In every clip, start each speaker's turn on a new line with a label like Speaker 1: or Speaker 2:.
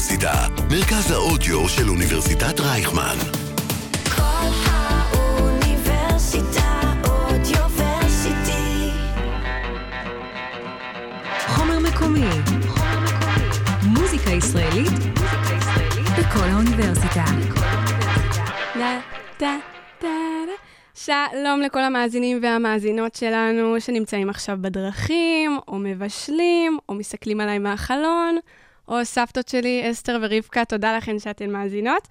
Speaker 1: האוניברסיטה, מרכז האודיו של אוניברסיטת רייכמן.
Speaker 2: כל האוניברסיטה אודיוורסיטי.
Speaker 3: חומר מקומי. מוזיקה ישראלית. בכל האוניברסיטה.
Speaker 4: דה, דה, דה, דה. שלום לכל המאזינים והמאזינות שלנו שנמצאים עכשיו בדרכים, או מבשלים, או מסתכלים עליי מהחלון, או סבתות שלי, אסתר ורבקה, תודה לכן שאתן מאזינות.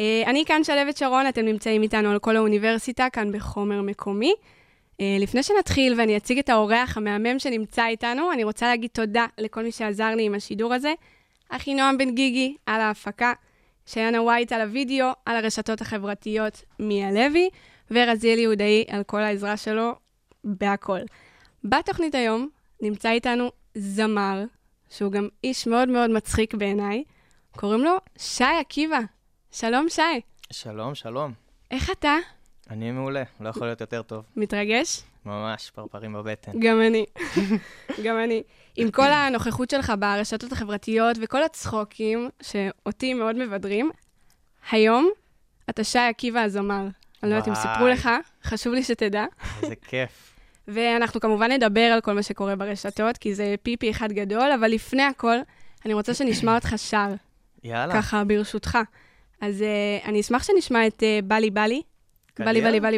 Speaker 4: אה, אני כאן שלוות שרון, אתם נמצאים איתנו על כל האוניברסיטה, כאן בחומר מקומי. אה, לפני שנתחיל ואני אציג את האורח המהמם שנמצא איתנו, אני רוצה להגיד תודה לכל מי שעזר לי עם השידור הזה. אחי נועם בן גיגי על ההפקה, שיינה ווייט על הוידאו, על הרשתות החברתיות מיה לוי, ורזיאל יהודאי על כל העזרה שלו בהכל. בתוכנית היום נמצא איתנו זמר, שהוא גם איש מאוד מאוד מצחיק בעיניי, קוראים לו שי עקיבא. שלום שי,
Speaker 5: שלום, שלום.
Speaker 4: איך אתה?
Speaker 5: אני מעולה, לא יכול להיות יותר טוב.
Speaker 4: מתרגש?
Speaker 5: ממש, פרפרים בבטן.
Speaker 4: גם אני. גם אני. עם כל הנוכחות שלך ברשתות החברתיות וכל הצחוקים שאותי מאוד מבדרים, היום אתה שי עקיבא הזמר. אני לא יודעת אם סיפרו. לך, חשוב לי שתדע.
Speaker 5: איזה כיף.
Speaker 4: ואנחנו כמובן נדבר על כל מה שקורה ברשתות, כי זה פיפי אחד גדול, אבל לפני הכל, אני רוצה שנשמע אותך שר,
Speaker 5: יאללה.
Speaker 4: ככה ברשותך. אז uh, אני אשמח שנשמע את uh, בלי בלי, בלי. בלי בלי בלי,
Speaker 5: בא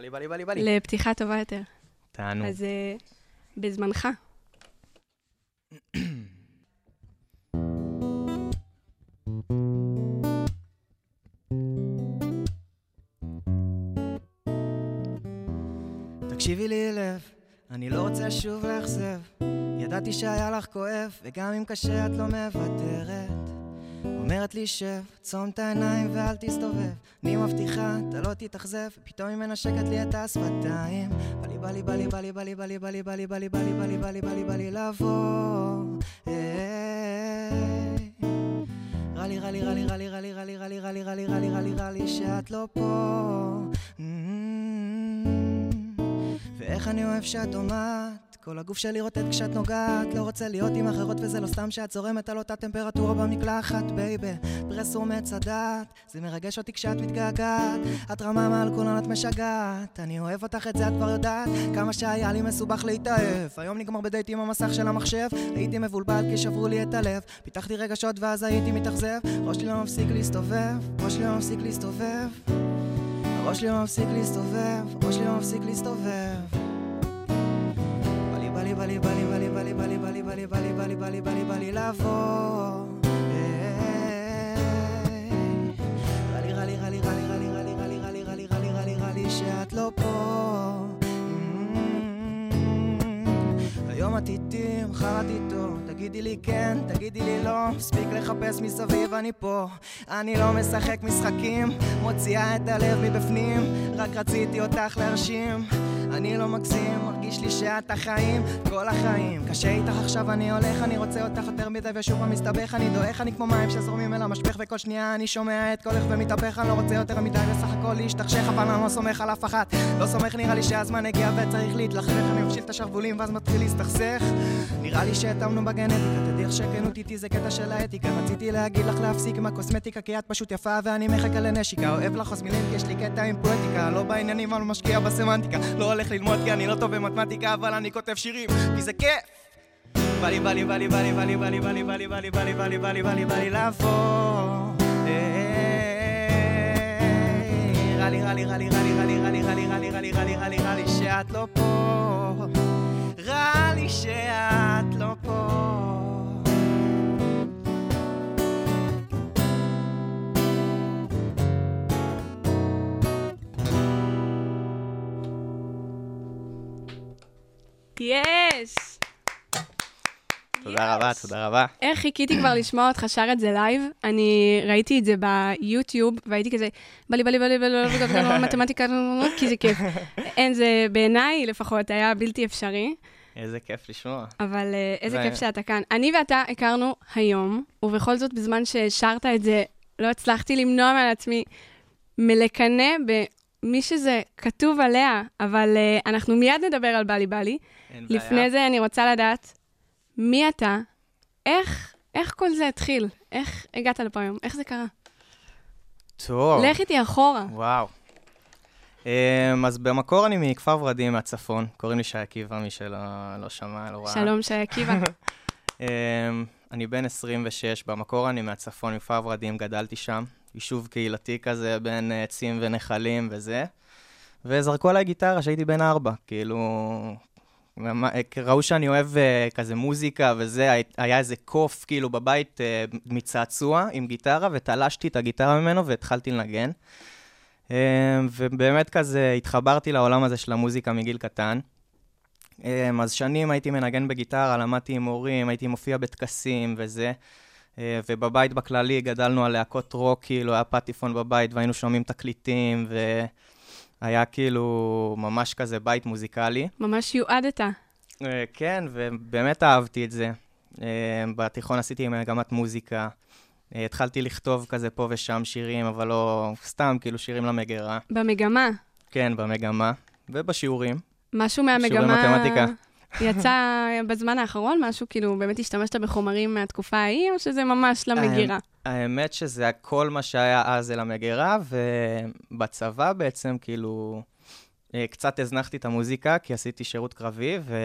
Speaker 5: לי, בא לי, בא לי, בא לי.
Speaker 4: לפתיחה טובה יותר.
Speaker 5: תענו.
Speaker 4: אז uh, בזמנך.
Speaker 6: תקשיבי לי לב, אני לא רוצה שוב לאכזב. ידעתי שהיה לך כואב, וגם אם קשה את לא מוותרת. אומרת לי שב, צום את העיניים ואל תסתובב. אני מבטיחה, אתה לא תתאכזב, פתאום היא מנשקת לי את השפתיים. בא לי, בא לי, בא לי, בא לי, בא לי, בא לי, בא לי, בא לי, בא לי, בא לי, בא לי, בא לי, בא לי, בא לי לבוא. רע לי, רע לי, רע לי, רע לי, רע לי, רע לי, רע לי, רע לי, רע לי, רע לי, רע לי שאת לא פה. ואיך אני אוהב שאת דומעת כל הגוף שלי רוטט כשאת נוגעת. לא רוצה להיות עם אחרות וזה לא סתם שאת זורמת על אותה טמפרטורה במקלחת baby פרס ומצדעת זה מרגש אותי כשאת מתגעגעת. את רמה מעל כולן את משגעת. אני אוהב אותך את זה את כבר יודעת. כמה שהיה לי מסובך להתאהב היום נגמר בדייט עם המסך של המחשב. הייתי מבולבל כי שברו לי את הלב. פיתחתי רגשות ואז הייתי מתאכזב. ראש שלי לא מפסיק להסתובב. ראש שלי לא מפסיק להסתובב. הראש שלי לא מפסיק להסתובב, הראש שלי לא מפסיק להסתובב. לי, בא לי, בא לי, בא לי, בא לי, בא לי, בא לי, בא לי, בא לי, בא לי, בא לי, בא לי, בא לי, בא לי. רע לי, רע לי, רע לי, רע לי, רע לי, רע לי, רע לי, רע לי, רע לי, רע לי, רע לי, שאת לא פה. היום את איתי, מחר איתו תגידי לי כן, תגידי לי לא מספיק לחפש מסביב, אני פה אני לא משחק משחקים מוציאה את הלב מבפנים רק רציתי אותך להרשים אני לא מגזים, מרגיש לי שאת החיים כל החיים. קשה איתך עכשיו אני הולך, אני רוצה אותך יותר מדי ושוב פעם מסתבך אני דועך, אני כמו מים שזורמים אל המשפך וכל שנייה אני שומע את קולך ומתהפך אני לא רוצה יותר מדי בסך הכל להשתכשך אבל אני לא סומך על אף אחת. לא סומך נראה לי שהזמן הגיע וצריך להתלכלך אני מפשיל את השרוולים ואז מתחיל להסתכסך. נראה לי שהתאמנו בגנטיקה איך שכנות איתי זה קטע של האתיקה. רציתי להגיד לך להפסיק עם הקוסמטיקה כי את פשוט יפה ואני מחכה לנשיקה. אוהב לחוס מילים כי יש לי קטע עם פואטיקה. לא בעניינים אבל משקיע בסמנטיקה. לא הולך ללמוד כי אני לא טוב במתמטיקה אבל אני כותב שירים כי זה כיף בא לי, בא לי, בא לי, בא לי, בא לי, בא לי, בא לי, בא לי, בא לי, בא לי, בא לי, בא לי, בא לי, בא לי. היי, רע לי, רע לי, רע לי, רע לי, רע לי, רע לי, רע לי, רע לי, רע לי, רע לי, רע לי, רע לי שאת לא פה. רע לי שאת
Speaker 4: יש!
Speaker 5: תודה רבה, תודה רבה.
Speaker 4: איך חיכיתי כבר לשמוע אותך שר את זה לייב. אני ראיתי את זה ביוטיוב, והייתי כזה, בא לי, בא לי, בא לי, בא לי, מתמטיקה, כי זה כיף. אין, זה בעיניי לפחות היה בלתי אפשרי,
Speaker 5: איזה כיף לשמוע.
Speaker 4: אבל אה, איזה
Speaker 5: זה-
Speaker 4: כיף שאתה כאן. אני ואתה הכרנו היום, ובכל זאת, בזמן ששרת את זה, לא הצלחתי למנוע מעצמי מלקנא במי שזה כתוב עליה, אבל אה, אנחנו מיד נדבר על בלי בלי.
Speaker 5: אין בעיה.
Speaker 4: לפני זה אני רוצה לדעת, מי אתה? איך איך כל זה התחיל? איך הגעת לפה היום? איך זה קרה?
Speaker 5: טוב.
Speaker 4: לך איתי אחורה.
Speaker 5: וואו. Um, אז במקור אני מכפר ורדים מהצפון, קוראים לי שי עקיבא, מי שלא לא שמע, לא ראה.
Speaker 4: שלום, שי עקיבא.
Speaker 5: um, אני בן 26, במקור אני מהצפון, מכפר ורדים, גדלתי שם. יישוב קהילתי כזה, בין עצים ונחלים וזה. וזרקו עליי גיטרה כשהייתי בן ארבע, כאילו... ראו שאני אוהב uh, כזה מוזיקה וזה, היה איזה קוף כאילו בבית uh, מצעצוע עם גיטרה, ותלשתי את הגיטרה ממנו והתחלתי לנגן. Uh, ובאמת כזה התחברתי לעולם הזה של המוזיקה מגיל קטן. Um, אז שנים הייתי מנגן בגיטרה, למדתי עם הורים, הייתי מופיע בטקסים וזה. Uh, ובבית בכללי גדלנו על להקות רוק, כאילו היה פטיפון בבית והיינו שומעים תקליטים, ו... היה כאילו ממש כזה בית מוזיקלי.
Speaker 4: ממש יועדת.
Speaker 5: Uh, כן, ובאמת אהבתי את זה. Uh, בתיכון עשיתי מגמת מוזיקה. התחלתי לכתוב כזה פה ושם שירים, אבל לא סתם, כאילו שירים למגירה.
Speaker 4: במגמה?
Speaker 5: כן, במגמה. ובשיעורים.
Speaker 4: משהו מהמגמה... שיעורי מתמטיקה. יצא בזמן האחרון משהו, כאילו, באמת השתמשת בחומרים מהתקופה ההיא, או שזה ממש למגירה?
Speaker 5: האמת שזה כל מה שהיה אז אל המגירה, ובצבא בעצם, כאילו, אה, קצת הזנחתי את המוזיקה, כי עשיתי שירות קרבי, ו...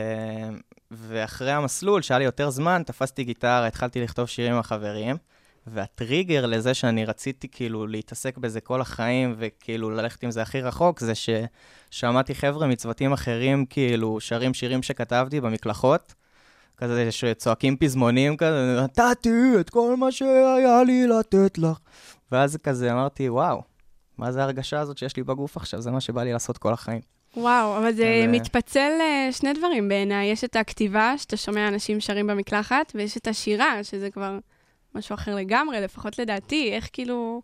Speaker 5: ואחרי המסלול, שהיה לי יותר זמן, תפסתי גיטרה, התחלתי לכתוב שירים עם החברים. והטריגר לזה שאני רציתי כאילו להתעסק בזה כל החיים, וכאילו ללכת עם זה הכי רחוק, זה ששמעתי חבר'ה מצוותים אחרים כאילו שרים שירים שכתבתי במקלחות, כזה שצועקים פזמונים כזה, נתתי את כל מה שהיה לי לתת לך. ואז כזה אמרתי, וואו, מה זה ההרגשה הזאת שיש לי בגוף עכשיו? זה מה שבא לי לעשות כל החיים.
Speaker 4: וואו, אבל זה אז... מתפצל לשני דברים בעיניי. יש את הכתיבה, שאתה שומע אנשים שרים במקלחת, ויש את השירה, שזה כבר משהו אחר לגמרי, לפחות לדעתי. איך כאילו...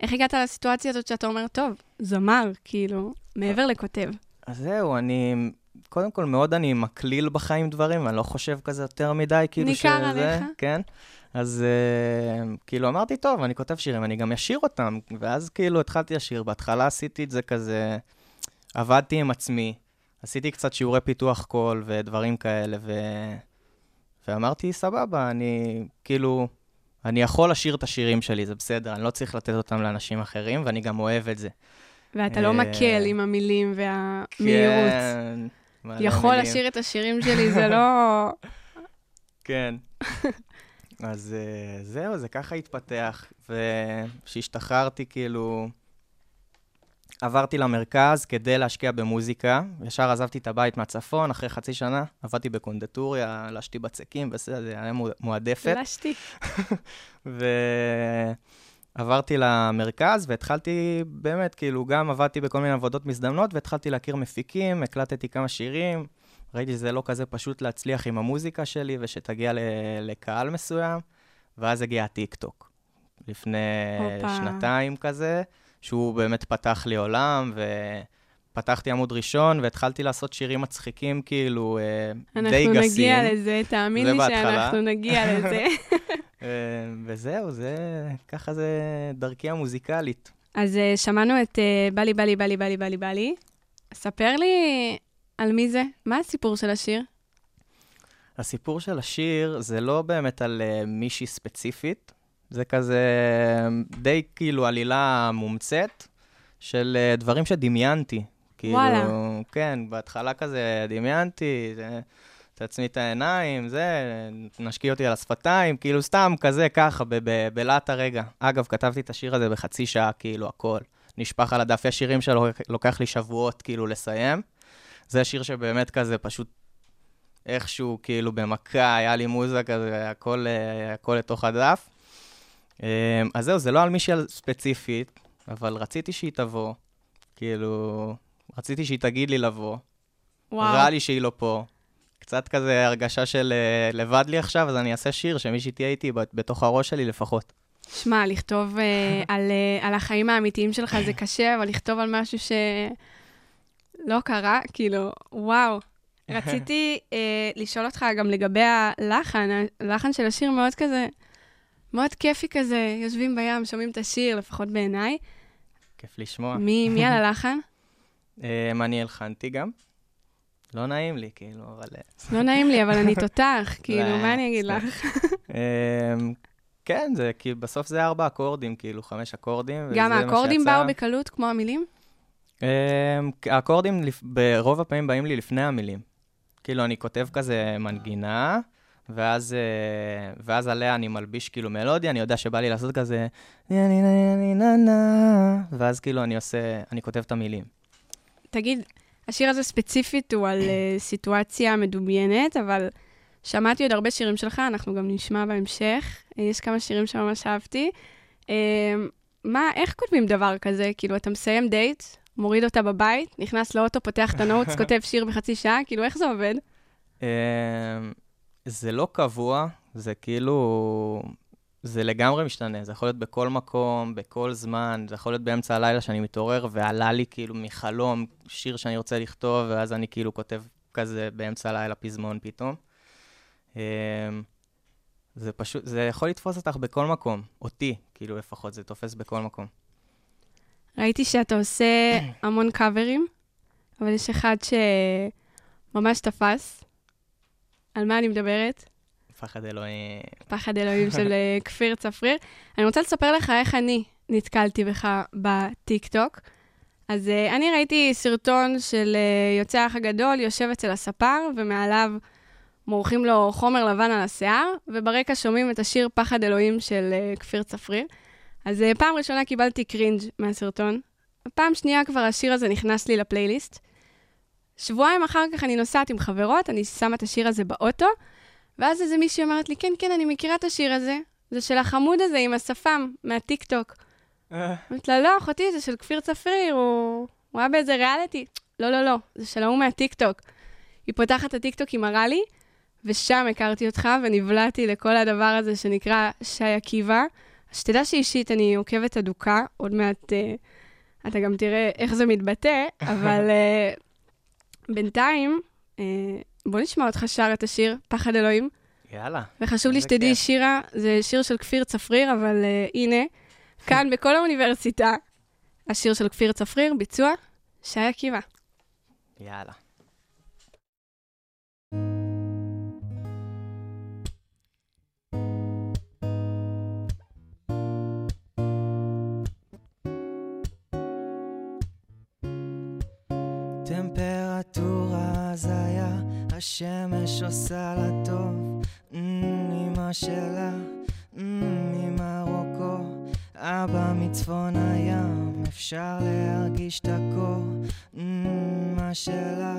Speaker 4: איך הגעת לסיטואציה הזאת שאתה אומר, טוב, זמר, כאילו, מעבר לכותב?
Speaker 5: אז זהו, אני קודם כל, מאוד אני מקליל בחיים דברים, ואני לא חושב כזה יותר מדי, כאילו
Speaker 4: ניכר שזה... ניכר עליך.
Speaker 5: כן. אז uh, כאילו אמרתי, טוב, אני כותב שירים, אני גם אשיר אותם. ואז כאילו התחלתי לשיר. בהתחלה עשיתי את זה כזה, עבדתי עם עצמי, עשיתי קצת שיעורי פיתוח קול ודברים כאלה, ו... ואמרתי, סבבה, אני כאילו, אני יכול לשיר את השירים שלי, זה בסדר, אני לא צריך לתת אותם לאנשים אחרים, ואני גם אוהב את זה.
Speaker 4: ואתה לא מקל עם המילים והמהירות. כן. יכול לשיר את השירים שלי, זה לא...
Speaker 5: כן. אז uh, זהו, זה ככה התפתח. וכשהשתחררתי, כאילו, עברתי למרכז כדי להשקיע במוזיקה. ישר עזבתי את הבית מהצפון, אחרי חצי שנה עבדתי בקונדטוריה, לשתי בצקים, בסדר, זה היה מועדפת.
Speaker 4: לשתי.
Speaker 5: ו... עברתי למרכז והתחלתי, באמת, כאילו, גם עבדתי בכל מיני עבודות מזדמנות והתחלתי להכיר מפיקים, הקלטתי כמה שירים, ראיתי שזה לא כזה פשוט להצליח עם המוזיקה שלי ושתגיע ל- לקהל מסוים, ואז הגיע הטיקטוק, לפני Opa. שנתיים כזה, שהוא באמת פתח לי עולם, ופתחתי עמוד ראשון והתחלתי לעשות שירים מצחיקים, כאילו, אה, די גסים.
Speaker 4: אנחנו נגיע לזה, תאמין לי שאנחנו נגיע לזה.
Speaker 5: אה, וזהו, זה, ככה זה דרכי המוזיקלית.
Speaker 4: אז uh, שמענו את uh, בא לי, בא לי, בא לי, בא לי, בא לי, בא לי. ספר לי על מי זה, מה הסיפור של השיר?
Speaker 5: הסיפור של השיר זה לא באמת על מישהי ספציפית, זה כזה די כאילו עלילה מומצאת של uh, דברים שדמיינתי. כאילו, וואלה. כן, בהתחלה כזה דמיינתי, זה... תעצמי את העיניים, זה, נשקיע אותי על השפתיים, כאילו סתם כזה, ככה, בלהט הרגע. אגב, כתבתי את השיר הזה בחצי שעה, כאילו, הכל. נשפך על הדף. יש שירים שלוקח לי שבועות, כאילו, לסיים. זה שיר שבאמת כזה, פשוט איכשהו, כאילו, במכה, היה לי מוזה כזה, הכל, הכל לתוך הדף. אמ, אז זהו, זה לא על מישהי ספציפית, אבל רציתי שהיא תבוא. כאילו, רציתי שהיא תגיד לי לבוא. וואו. רע לי שהיא לא פה. קצת כזה הרגשה של uh, לבד לי עכשיו, אז אני אעשה שיר שמישהי תהיה איתי בתוך הראש שלי לפחות.
Speaker 4: שמע, לכתוב uh, על, uh, על החיים האמיתיים שלך זה קשה, אבל לכתוב על משהו שלא קרה, כאילו, וואו. רציתי uh, לשאול אותך גם לגבי הלחן, הלחן של השיר מאוד כזה, מאוד כיפי כזה, יושבים בים, שומעים את השיר, לפחות בעיניי.
Speaker 5: כיף לשמוע.
Speaker 4: מי, מי על הלחן?
Speaker 5: um, אני הלחנתי גם. לא נעים לי, כאילו, אבל... אה,
Speaker 4: לא נעים לי, אבל אני תותח, כאילו, מה אני אגיד. לך?
Speaker 5: אמ, כן, זה כאילו, בסוף זה ארבע אקורדים, כאילו, חמש אקורדים,
Speaker 4: גם האקורדים. באו בקלות, כמו המילים?
Speaker 5: האקורדים ברוב הפעמים באים לי לפני המילים. כאילו, אני כותב כזה מנגינה, ואז, אה, ואז עליה אני מלביש כאילו מלודיה, אני יודע שבא לי לעשות כזה... ואז כאילו אני עושה, אני כותב את המילים.
Speaker 4: תגיד, השיר הזה ספציפית הוא על אה, סיטואציה מדומיינת, אבל שמעתי עוד הרבה שירים שלך, אנחנו גם נשמע בהמשך. אה, יש כמה שירים שממש אהבתי. אה, מה, איך כותבים דבר כזה? כאילו, אתה מסיים דייט, מוריד אותה בבית, נכנס לאוטו, פותח את ה notes, כותב שיר בחצי שעה, כאילו, איך זה עובד?
Speaker 5: זה לא קבוע, זה כאילו... זה לגמרי משתנה, זה יכול להיות בכל מקום, בכל זמן, זה יכול להיות באמצע הלילה שאני מתעורר ועלה לי כאילו מחלום שיר שאני רוצה לכתוב, ואז אני כאילו כותב כזה באמצע הלילה פזמון פתאום. אמ, זה פשוט, זה יכול לתפוס אותך בכל מקום, אותי, כאילו לפחות, זה תופס בכל מקום.
Speaker 4: ראיתי שאתה עושה המון קאברים, אבל יש אחד שממש תפס. על מה אני מדברת?
Speaker 5: פחד אלוהים.
Speaker 4: פחד אלוהים של אה, כפיר צפריר. אני רוצה לספר לך איך אני נתקלתי בך בטיקטוק. אז uh, אני ראיתי סרטון של uh, יוצא האח הגדול, יושב אצל הספר, ומעליו מורחים לו חומר לבן על השיער, וברקע שומעים את השיר פחד אלוהים של uh, כפיר צפריר. אז uh, פעם ראשונה קיבלתי קרינג' מהסרטון, ופעם שנייה כבר השיר הזה נכנס לי לפלייליסט. שבועיים אחר כך אני נוסעת עם חברות, אני שמה את השיר הזה באוטו, ואז איזה מישהי אומרת לי, כן, כן, אני מכירה את השיר הזה, זה של החמוד הזה עם השפם, מהטיקטוק. אמרתי לה, לא, אחותי, זה של כפיר צפריר, הוא, הוא היה באיזה ריאליטי. לא, לא, לא, זה של ההוא מהטיקטוק. היא פותחת את הטיקטוק, היא מראה לי, ושם הכרתי אותך ונבלעתי לכל הדבר הזה שנקרא שי עקיבא. אז שתדע שאישית אני עוקבת אדוקה, עוד מעט אה, אתה גם תראה איך זה מתבטא, אבל אה, בינתיים, אה, בוא נשמע אותך שר את השיר פחד אלוהים.
Speaker 5: יאללה.
Speaker 4: וחשוב לי שתדעי,
Speaker 5: כיף.
Speaker 4: שירה, זה שיר של כפיר צפריר, אבל uh, הנה, כאן בכל האוניברסיטה, השיר של כפיר צפריר, ביצוע, שי עקיבא.
Speaker 5: יאללה.
Speaker 6: השמש עושה לה טוב. אמ, אמא שלה, אמ, ממרוקו, אבא מצפון הים, אפשר להרגיש את הקור. אמא שלה,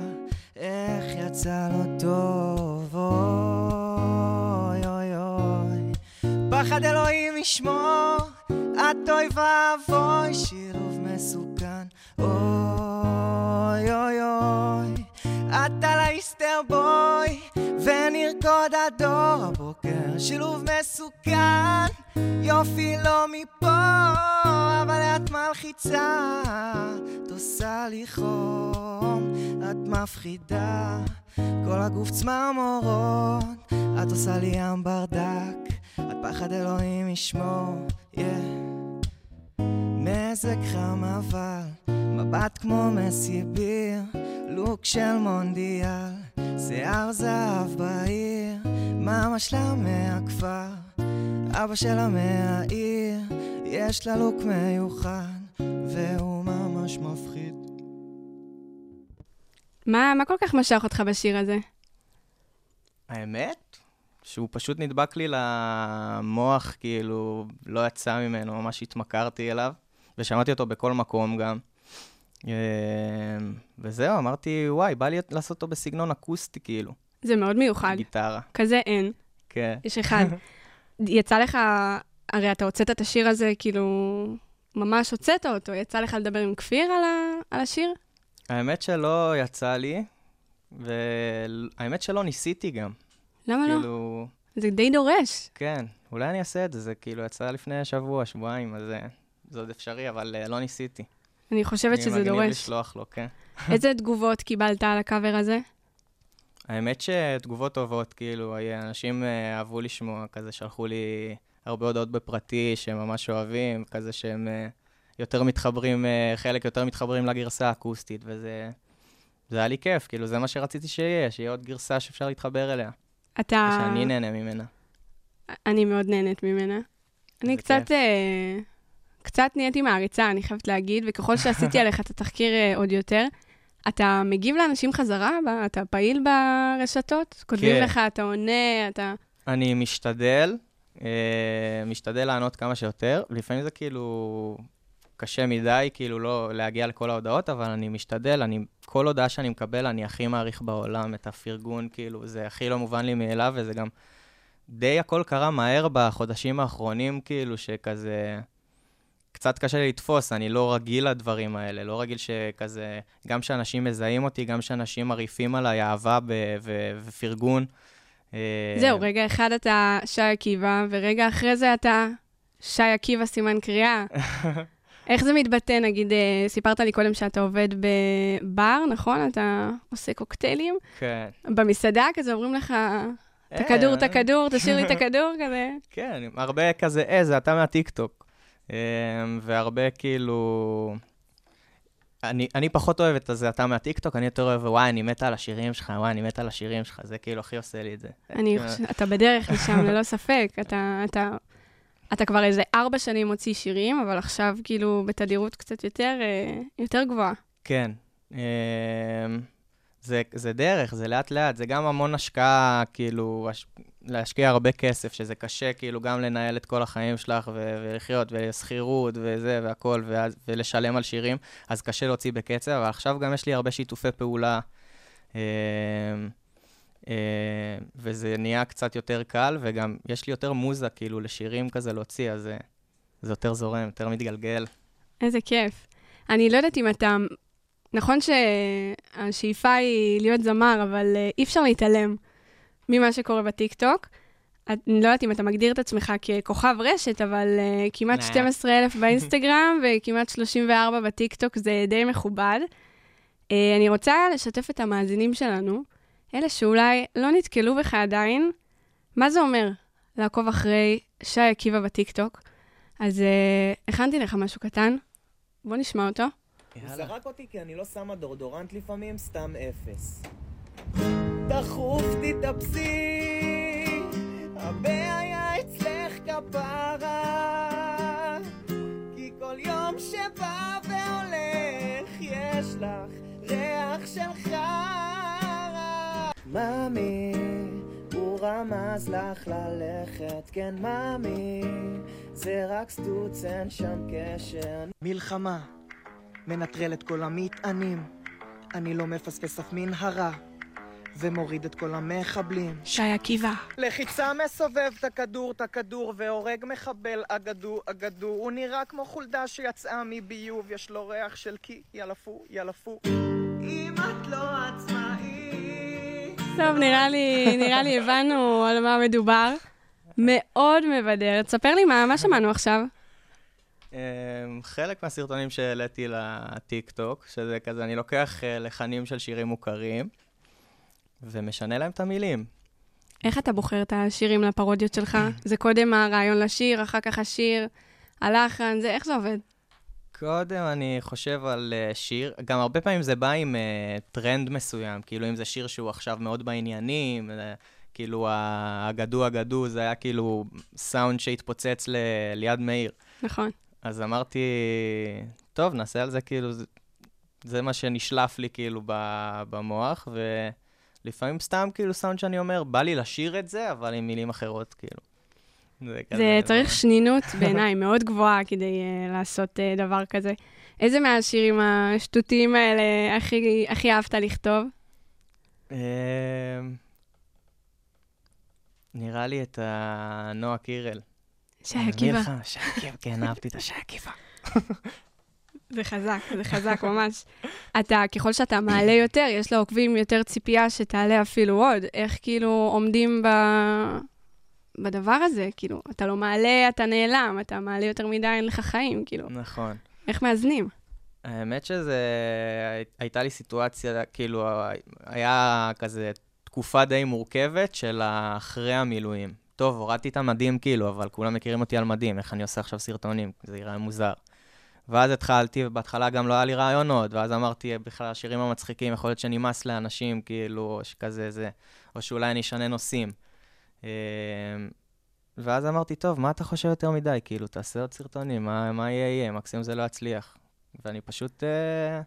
Speaker 6: איך יצא לו טוב, אוי אוי אוי. פחד אלוהים ישמור, את אוי ואבוי, שילוב מסוכן, אוי אוי אוי. את על ההיסטר בוי, ונרקוד עד אור הבוקר, שילוב מסוכן, יופי לא מפה, אבל את מלחיצה, את עושה לי חום, את מפחידה, כל הגוף צמרמורות, את עושה לי ים ברדק, את פחד אלוהים ישמור, yeah. מזג חם אבל, מבט כמו מסיביר, לוק של מונדיאל, שיער זהב בעיר, מאמא שלה מהכפר, אבא שלה מהעיר, יש לה לוק מיוחד, והוא ממש מפחיד.
Speaker 4: מה, מה כל כך משך אותך בשיר הזה?
Speaker 5: האמת? שהוא פשוט נדבק לי למוח, כאילו, לא יצא ממנו, ממש התמכרתי אליו, ושמעתי אותו בכל מקום גם. אה, וזהו, אמרתי, וואי, בא לי לעשות אותו בסגנון אקוסטי, כאילו,
Speaker 4: זה מאוד מיוחד.
Speaker 5: גיטרה.
Speaker 4: כזה אין,
Speaker 5: כן.
Speaker 4: יש אחד. יצא לך, הרי אתה הוצאת את השיר הזה, כאילו, ממש הוצאת אותו, יצא לך לדבר עם כפיר על, ה, על השיר?
Speaker 5: האמת שלא יצא לי, והאמת שלא ניסיתי גם.
Speaker 4: למה לא?
Speaker 5: כאילו,
Speaker 4: זה די דורש.
Speaker 5: כן, אולי אני אעשה את זה, זה כאילו יצא לפני שבוע, שבועיים, אז אה, זה עוד אפשרי, אבל אה, לא ניסיתי.
Speaker 4: אני חושבת שזה
Speaker 5: אני מגניב
Speaker 4: דורש.
Speaker 5: לשלוח לו, כן.
Speaker 4: איזה תגובות קיבלת על הקאבר הזה?
Speaker 5: האמת שתגובות טובות, כאילו, אנשים אה, אהבו לשמוע, כזה שלחו לי הרבה הודעות בפרטי שהם ממש אוהבים, כזה שהם אה, יותר מתחברים, חלק יותר מתחברים לגרסה האקוסטית, וזה זה היה לי כיף, כאילו, זה מה שרציתי שיהיה, שיהיה עוד גרסה שאפשר להתחבר אליה.
Speaker 4: אתה...
Speaker 5: ושאני נהנה ממנה.
Speaker 4: אני מאוד נהנית ממנה. אני קצת,
Speaker 5: כיף.
Speaker 4: קצת נהייתי מעריצה, אני חייבת להגיד, וככל שעשיתי עליך את התחקיר אה, עוד יותר, אתה מגיב לאנשים חזרה? אתה פעיל ברשתות? כותבים
Speaker 5: כן.
Speaker 4: לך, אתה עונה, אתה...
Speaker 5: אני משתדל, אה, משתדל לענות כמה שיותר. לפעמים זה כאילו קשה מדי, כאילו לא להגיע לכל ההודעות, אבל אני משתדל, אני, כל הודעה שאני מקבל, אני הכי מעריך בעולם את הפרגון, כאילו, זה הכי לא מובן לי מאליו, וזה גם די הכל קרה מהר בחודשים האחרונים, כאילו, שכזה... קצת קשה לי לתפוס, אני לא רגיל לדברים האלה, לא רגיל שכזה, גם שאנשים מזהים אותי, גם שאנשים מרעיפים עליי אהבה ופרגון. אה,
Speaker 4: זהו, רגע אחד אתה שי עקיבא, ורגע אחרי זה אתה שי עקיבא סימן קריאה. איך זה מתבטא? נגיד, אה, סיפרת לי קודם שאתה עובד בבר, נכון? אתה עושה קוקטיילים.
Speaker 5: כן.
Speaker 4: במסעדה כזה אומרים לך, את
Speaker 5: אה,
Speaker 4: הכדור, את הכדור, תשאיר לי את הכדור, כזה.
Speaker 5: כן, הרבה כזה, אה, זה אתה מהטיקטוק. אה, והרבה כאילו... אני, אני פחות אוהב את זה, אתה מהטיקטוק, אני יותר אוהב, וואי, אני מתה על השירים שלך, וואי, אני מתה על השירים שלך, זה כאילו הכי עושה לי את זה.
Speaker 4: אני
Speaker 5: אה,
Speaker 4: חושבת, אתה בדרך לשם, ללא ספק. אתה, אתה, אתה כבר איזה ארבע שנים מוציא שירים, אבל עכשיו כאילו בתדירות קצת יותר, אה, יותר גבוהה.
Speaker 5: כן. זה, זה דרך, זה לאט-לאט, זה גם המון השקעה, כאילו, הש... להשקיע הרבה כסף, שזה קשה, כאילו, גם לנהל את כל החיים שלך, ו- ולחיות, ושכירות, וזה, והכול, ולשלם על שירים, אז קשה להוציא בקצב, אבל עכשיו גם יש לי הרבה שיתופי פעולה, אה, אה, וזה נהיה קצת יותר קל, וגם יש לי יותר מוזה, כאילו, לשירים כזה להוציא, אז זה יותר זורם, יותר מתגלגל.
Speaker 4: איזה כיף. אני לא יודעת אם אתה... נכון שהשאיפה היא להיות זמר, אבל אה, אי אפשר להתעלם ממה שקורה בטיקטוק. את- אני לא יודעת אם אתה מגדיר את עצמך ככוכב רשת, אבל uh, כמעט
Speaker 5: נה.
Speaker 4: 12,000 באינסטגרם וכמעט 34 בטיקטוק, זה די מכובד. Uh, אני רוצה לשתף את המאזינים שלנו, אלה שאולי לא נתקלו בך עדיין, מה זה אומר לעקוב אחרי שי עקיבא בטיקטוק. אז uh, הכנתי לך משהו קטן, בוא נשמע אותו.
Speaker 6: הוא זרק אותי כי אני לא שמה דורדורנט לפעמים, סתם אפס. דחוף תתאפסי, הבעיה אצלך כפרה. כי כל יום שבא והולך, יש לך ריח של חרא. מאמי, הוא רמז לך ללכת, כן מאמי, זה רק סטוץ, אין שם קשר. מלחמה. מנטרל את כל המטענים, אני לא מפספס אף מנהרה, ומוריד את כל המחבלים.
Speaker 4: שי עקיבא.
Speaker 6: לחיצה מסובב את הכדור, את הכדור, והורג מחבל אגדו, אגדו. הוא נראה כמו חולדה שיצאה מביוב, יש לו ריח של קי, ילפו, ילפו. אם את לא עצמאית...
Speaker 4: טוב, נראה לי, נראה לי הבנו על מה מדובר. מאוד מבדר. תספר לי מה, מה שמענו עכשיו.
Speaker 5: Um, חלק מהסרטונים שהעליתי לטיק-טוק, שזה כזה, אני לוקח uh, לחנים של שירים מוכרים, ומשנה להם את המילים.
Speaker 4: איך אתה בוחר את השירים לפרודיות שלך? זה קודם הרעיון לשיר, אחר כך השיר, הלחן, זה, איך זה עובד?
Speaker 5: קודם אני חושב על אה, שיר, גם הרבה פעמים זה בא עם אה, טרנד מסוים, כאילו אם זה שיר שהוא עכשיו מאוד בעניינים, אה, כאילו האגדו אגדו, זה היה כאילו סאונד שהתפוצץ ל- ליד מאיר.
Speaker 4: נכון.
Speaker 5: אז אמרתי, טוב, נעשה על זה כאילו, זה, זה מה שנשלף לי כאילו ב- במוח, ולפעמים סתם כאילו סאונד שאני אומר, בא לי לשיר את זה, אבל עם מילים אחרות, כאילו. זה
Speaker 4: זה צריך שנינות בעיניי מאוד גבוהה כדי uh, לעשות uh, דבר כזה. איזה מהשירים השטותיים האלה הכי, הכי אהבת לכתוב?
Speaker 5: אמ, נראה לי את הנועה קירל.
Speaker 4: שי
Speaker 5: אני
Speaker 4: עקיבא.
Speaker 5: לך, שי עקיבא, כן, אהבתי את השי עקיבא.
Speaker 4: זה חזק, זה חזק ממש. אתה, ככל שאתה מעלה יותר, יש לעוקבים יותר ציפייה שתעלה אפילו עוד. איך כאילו עומדים ב... בדבר הזה? כאילו, אתה לא מעלה, אתה נעלם, אתה מעלה יותר מדי, אין לך חיים, כאילו.
Speaker 5: נכון.
Speaker 4: איך מאזנים?
Speaker 5: האמת שזה, הייתה לי סיטואציה, כאילו, היה כזה תקופה די מורכבת של אחרי המילואים. טוב, הורדתי את המדים כאילו, אבל כולם מכירים אותי על מדים, איך אני עושה עכשיו סרטונים, זה ייראה מוזר. ואז התחלתי, ובהתחלה גם לא היה לי רעיונות, ואז אמרתי, בכלל, השירים המצחיקים, יכול להיות שנמאס לאנשים, כאילו, שכזה זה, או שאולי אני אשנה נושאים. אה, ואז אמרתי, טוב, מה אתה חושב יותר מדי? כאילו, תעשה עוד סרטונים, מה, מה יהיה יהיה? מקסימום זה לא יצליח. ואני פשוט, אה,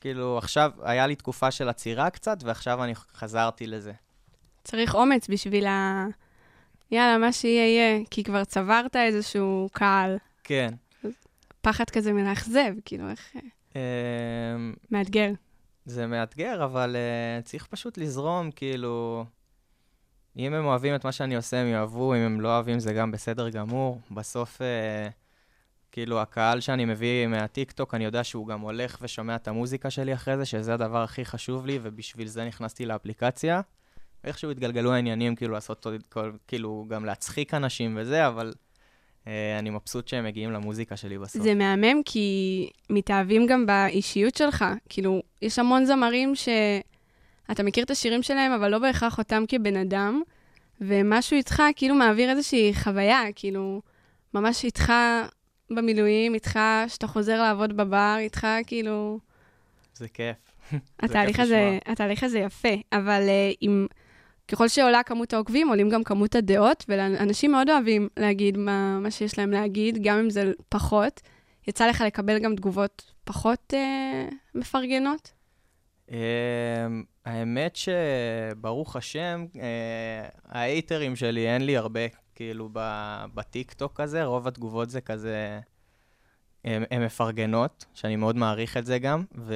Speaker 5: כאילו, עכשיו, היה לי תקופה של עצירה קצת, ועכשיו אני חזרתי לזה.
Speaker 4: צריך אומץ בשביל ה... יאללה, מה שיהיה יהיה, כי כבר צברת איזשהו קהל.
Speaker 5: כן.
Speaker 4: פחד כזה מלאכזב, כאילו, איך...
Speaker 5: אה,
Speaker 4: מאתגר.
Speaker 5: זה מאתגר, אבל uh, צריך פשוט לזרום, כאילו... אם הם אוהבים את מה שאני עושה, הם יאהבו, אם הם לא אוהבים, זה גם בסדר גמור. בסוף, uh, כאילו, הקהל שאני מביא מהטיקטוק, אני יודע שהוא גם הולך ושומע את המוזיקה שלי אחרי זה, שזה הדבר הכי חשוב לי, ובשביל זה נכנסתי לאפליקציה. איכשהו התגלגלו העניינים, כאילו, לעשות עוד, כל, כאילו, גם להצחיק אנשים וזה, אבל uh, אני מבסוט שהם מגיעים למוזיקה שלי בסוף.
Speaker 4: זה מהמם, כי מתאהבים גם באישיות שלך. כאילו, יש המון זמרים שאתה מכיר את השירים שלהם, אבל לא בהכרח אותם כבן אדם, ומשהו איתך כאילו מעביר איזושהי חוויה, כאילו, ממש איתך במילואים, איתך שאתה חוזר לעבוד בבר, איתך כאילו...
Speaker 5: זה כיף.
Speaker 4: התהליך הזה, התהליך הזה יפה, אבל uh, אם, ככל שעולה כמות העוקבים, עולים גם כמות הדעות, ואנשים מאוד אוהבים להגיד מה, מה שיש להם להגיד, גם אם זה פחות. יצא לך לקבל גם תגובות פחות uh, מפרגנות?
Speaker 5: Uh, האמת שברוך השם, uh, ההייטרים שלי, אין לי הרבה, כאילו, בטיקטוק הזה, רוב התגובות זה כזה, הן מפרגנות, שאני מאוד מעריך את זה גם, ו...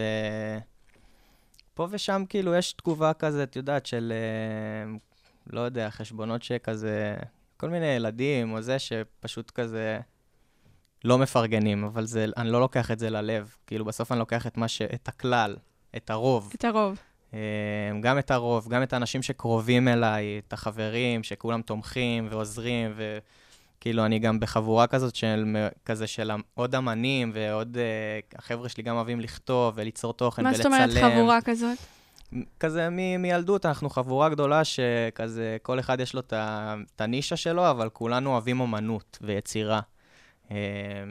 Speaker 5: פה ושם כאילו יש תגובה כזה, את יודעת, של, אה, לא יודע, חשבונות שכזה, כל מיני ילדים או זה, שפשוט כזה לא מפרגנים, אבל זה, אני לא לוקח את זה ללב. כאילו, בסוף אני לוקח את מה ש... את הכלל, את הרוב.
Speaker 4: את הרוב.
Speaker 5: אה, גם את הרוב, גם את האנשים שקרובים אליי, את החברים, שכולם תומכים ועוזרים, ו... כאילו, אני גם בחבורה כזאת של, כזה של עוד אמנים, ועוד, uh, החבר'ה שלי גם אוהבים לכתוב וליצור תוכן ולצלם.
Speaker 4: מה זאת אומרת חבורה כזאת?
Speaker 5: כזה מ- מילדות, אנחנו חבורה גדולה שכזה, כל אחד יש לו את הנישה שלו, אבל כולנו אוהבים אומנות ויצירה. Um,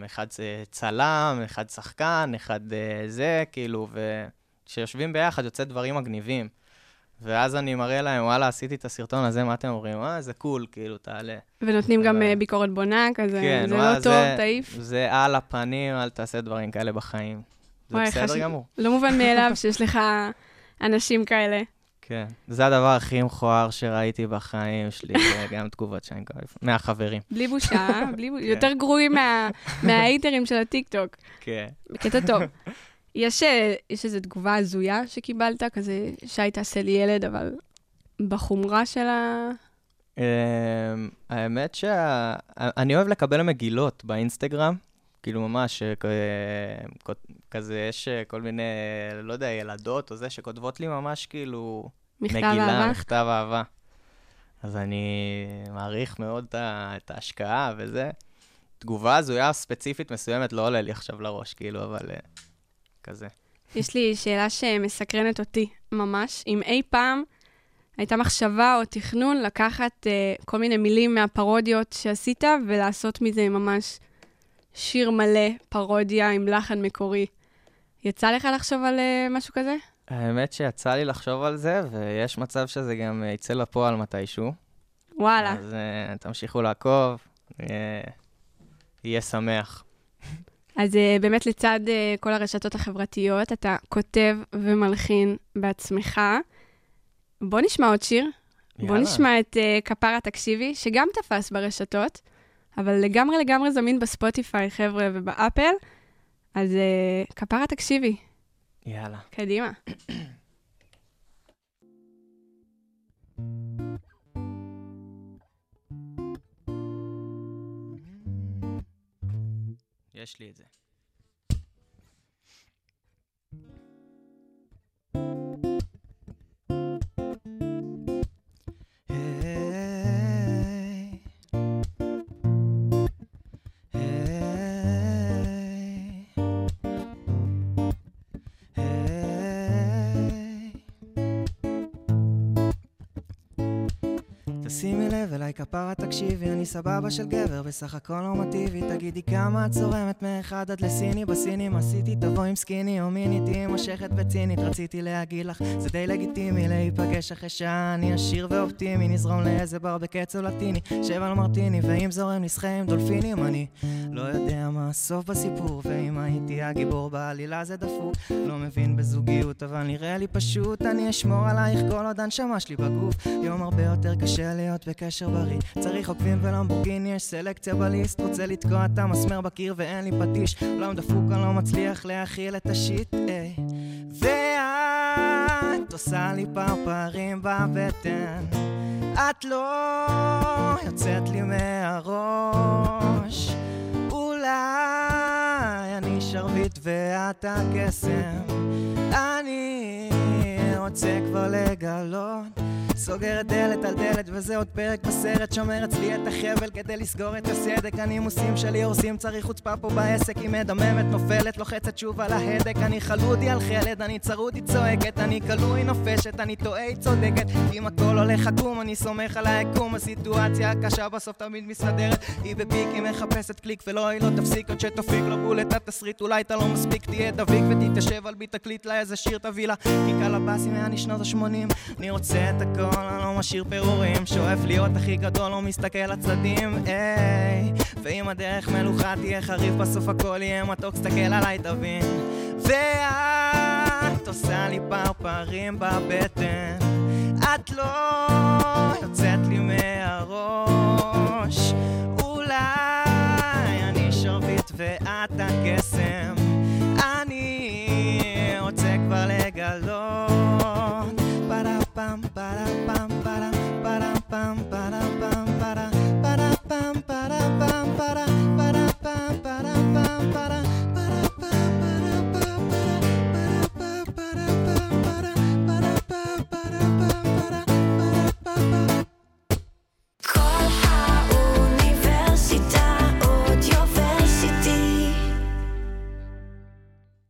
Speaker 5: אחד זה צלם, אחד שחקן, אחד uh, זה, כאילו, וכשיושבים ביחד יוצא דברים מגניבים. ואז אני מראה להם, וואלה, עשיתי את הסרטון הזה, מה אתם אומרים? אה, זה קול, כאילו, תעלה.
Speaker 4: ונותנים גם uh, ביקורת בונה, כזה,
Speaker 5: כן,
Speaker 4: זה
Speaker 5: וואלה,
Speaker 4: לא טוב, תעיף.
Speaker 5: זה על הפנים, אל תעשה דברים כאלה בחיים. זה
Speaker 4: וואי,
Speaker 5: בסדר
Speaker 4: חש...
Speaker 5: גמור.
Speaker 4: לא מובן מאליו שיש לך אנשים כאלה.
Speaker 5: כן, זה הדבר הכי מכוער שראיתי בחיים שלי, זה גם תגובות שאני מקבל מהחברים.
Speaker 4: בלי בושה, אה? בלי בושה, יותר גרועים מה... מההייטרים של הטיקטוק.
Speaker 5: כן.
Speaker 4: בקטע טוב. יש, אה, יש איזו תגובה הזויה שקיבלת, כזה, שי תעשה לי ילד, אבל בחומרה של ה...
Speaker 5: Um, האמת שאני אוהב לקבל מגילות באינסטגרם, כאילו ממש, כ- כזה יש כל מיני, לא יודע, ילדות או זה, שכותבות לי ממש כאילו...
Speaker 4: מכתב
Speaker 5: מגילה,
Speaker 4: אהבה.
Speaker 5: מכתב אהבה. אז אני מעריך מאוד את ההשקעה וזה. תגובה הזויה ספציפית מסוימת לא עולה לי עכשיו לראש, כאילו, אבל אה, כזה.
Speaker 4: יש לי שאלה שמסקרנת אותי ממש. אם אי פעם הייתה מחשבה או תכנון לקחת uh, כל מיני מילים מהפרודיות שעשית ולעשות מזה ממש שיר מלא, פרודיה עם לחן מקורי. יצא לך לחשוב על uh, משהו כזה?
Speaker 5: האמת שיצא לי לחשוב על זה, ויש מצב שזה גם אה, יצא לפועל מתישהו.
Speaker 4: וואלה.
Speaker 5: אז uh, תמשיכו לעקוב, יהיה, יהיה שמח.
Speaker 4: אז uh, באמת לצד uh, כל הרשתות החברתיות, אתה כותב ומלחין בעצמך. בוא נשמע עוד שיר. בוא
Speaker 5: יאללה.
Speaker 4: נשמע את uh, כפרה תקשיבי, שגם תפס ברשתות, אבל לגמרי לגמרי זמין בספוטיפיי, חבר'ה, ובאפל. אז uh, כפרה תקשיבי,
Speaker 5: יאללה.
Speaker 4: קדימה.
Speaker 5: יש לי את זה.
Speaker 6: כפרה תקשיבי, אני סבבה של גבר, בסך הכל נורמטיבי. תגידי כמה את צורמת מאחד עד לסיני, בסינים עשיתי תבוא עם סקיני או מיני, תהיי מושכת וצינית, רציתי להגיד לך, זה די לגיטימי להיפגש אחרי שעה, אני עשיר ואופטימי, נזרום לאיזה בר בקצב לטיני, שב על מרטיני, ואם זורם נסחה עם דולפינים, אני לא יודע מה הסוף בסיפור, ואם הייתי הגיבור בעלילה זה דפוק, לא מבין בזוגיות, אבל נראה לי פשוט, אני אשמור עלייך כל עוד הנשמה שלי בגוף, יום הרבה יותר קשה להיות בקשר בריא, צריך עוקבים ולמבורגיני, יש סלקציה בליסט, רוצה לתקוע את המסמר בקיר ואין לי פטיש, עולם דפוק, אני לא מצליח להכיל את השיט, איי. ואת עושה לי פרפרים בבטן, את לא יוצאת לי מהראש. אולי אני שרביט ואת הקסם, אני רוצה כבר לגלות. סוגרת דלת על דלת וזה עוד פרק בסרט שומר אצלי את החבל כדי לסגור את הסדק. הנימוסים שלי הורסים צריך חוצפה פה בעסק היא מדממת נופלת לוחצת שוב על ההדק. אני חלודי על חלד אני צרוד היא צועקת. אני כלוא היא נופשת אני טועה היא צודקת. אם הכל הולך עקום אני סומך על היקום. הסיטואציה הקשה בסוף תמיד מסתדרת. היא בפיק היא מחפשת קליק ולא היא לא תפסיק עד שתופיק לו בול את התסריט אולי אתה לא מספיק תהיה דביק ותתיישב על בי תקליט לה איזה שיר תביא לה? כי קלבאסי מהני שנות ה-80 אני רוצה את הכל אני לא משאיר פירורים. שואף להיות הכי גדול לא מסתכל לצדדים היי ואם הדרך מלוכה תהיה חריף בסוף הכל יהיה מתוק סתכל עליי תבין. ואת עושה לי פרפרים בבטן. את לא יוצאת לי מהראש. אולי אני שרביט ואת הקסם אני רוצה כבר לגלות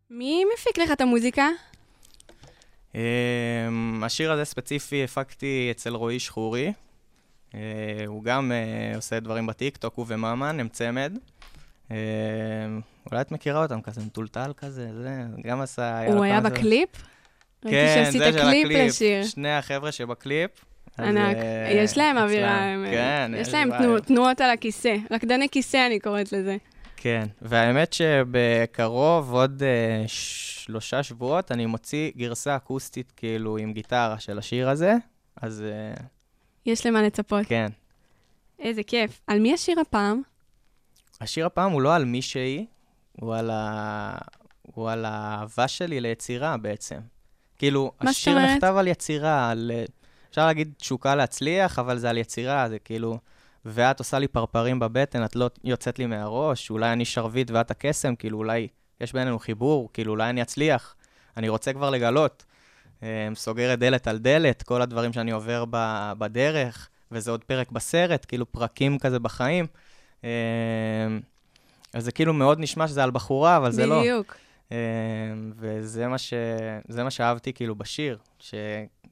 Speaker 4: מי מפיק לך את המוזיקה?
Speaker 5: אמ, השיר הזה ספציפי הפקתי אצל רועי שחורי. אה, הוא גם אה, עושה דברים בטיקטוק, הוא וממן, הם צמד. אה, אולי את מכירה אותם, כזה מטולטל כזה, זה, גם עשה...
Speaker 4: הוא היה בקליפ?
Speaker 5: כן, זה של
Speaker 4: קליפ
Speaker 5: הקליפ. שני החבר'ה שבקליפ.
Speaker 4: ענק. יש להם אווירה,
Speaker 5: כן,
Speaker 4: יש להם תנועות על הכיסא. רקדני כיסא, אני קוראת לזה.
Speaker 5: כן, והאמת שבקרוב, עוד אה, שלושה שבועות, אני מוציא גרסה אקוסטית, כאילו, עם גיטרה של השיר הזה, אז אה,
Speaker 4: יש למה לצפות.
Speaker 5: כן.
Speaker 4: איזה כיף. על מי השיר הפעם?
Speaker 5: השיר הפעם הוא לא על מישהי, הוא על, ה... הוא על האהבה שלי ליצירה בעצם. כאילו, השיר? נכתב על יצירה, על... אפשר להגיד תשוקה להצליח, אבל זה על יצירה, זה כאילו... ואת עושה לי פרפרים בבטן, את לא יוצאת לי מהראש, אולי אני שרביט ואת הקסם, כאילו אולי יש בינינו חיבור, כאילו אולי אני אצליח, אני רוצה כבר לגלות. אה, סוגרת דלת על דלת, כל הדברים שאני עובר ב- בדרך, וזה עוד פרק בסרט, כאילו פרקים כזה בחיים. אה, אז זה כאילו מאוד נשמע שזה על בחורה, אבל זה לא.
Speaker 4: בדיוק.
Speaker 5: אה, וזה מה, ש... מה שאהבתי כאילו בשיר,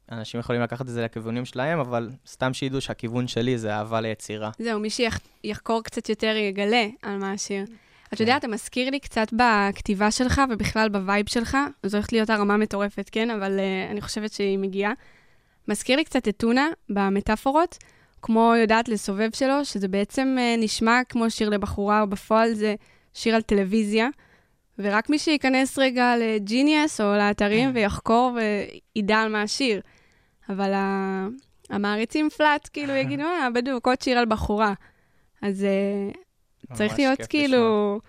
Speaker 5: שאנשים יכולים לקחת את זה לכיוונים שלהם, אבל סתם שידעו שהכיוון שלי זה אהבה ליצירה.
Speaker 4: זהו, מי שיחקור קצת יותר יגלה על מה השיר. אתה
Speaker 5: כן.
Speaker 4: יודע, אתה מזכיר לי קצת בכתיבה שלך ובכלל ב vibe שלך, זו הולכת להיות הרמה מטורפת, כן? אבל uh, אני חושבת שהיא מגיעה. מזכיר לי קצת את טונה במטאפורות, כמו יודעת לסובב שלו, שזה בעצם uh, נשמע כמו שיר לבחורה, או בפועל זה שיר על טלוויזיה, ורק מי שייכנס רגע לג'יניאס או לאתרים ויחקור וידע על מה השיר. אבל ה... המעריצים פלאט, כאילו, יגידו, אה, בדיוק, עוד שיר על בחורה. אז uh, צריך להיות כאילו,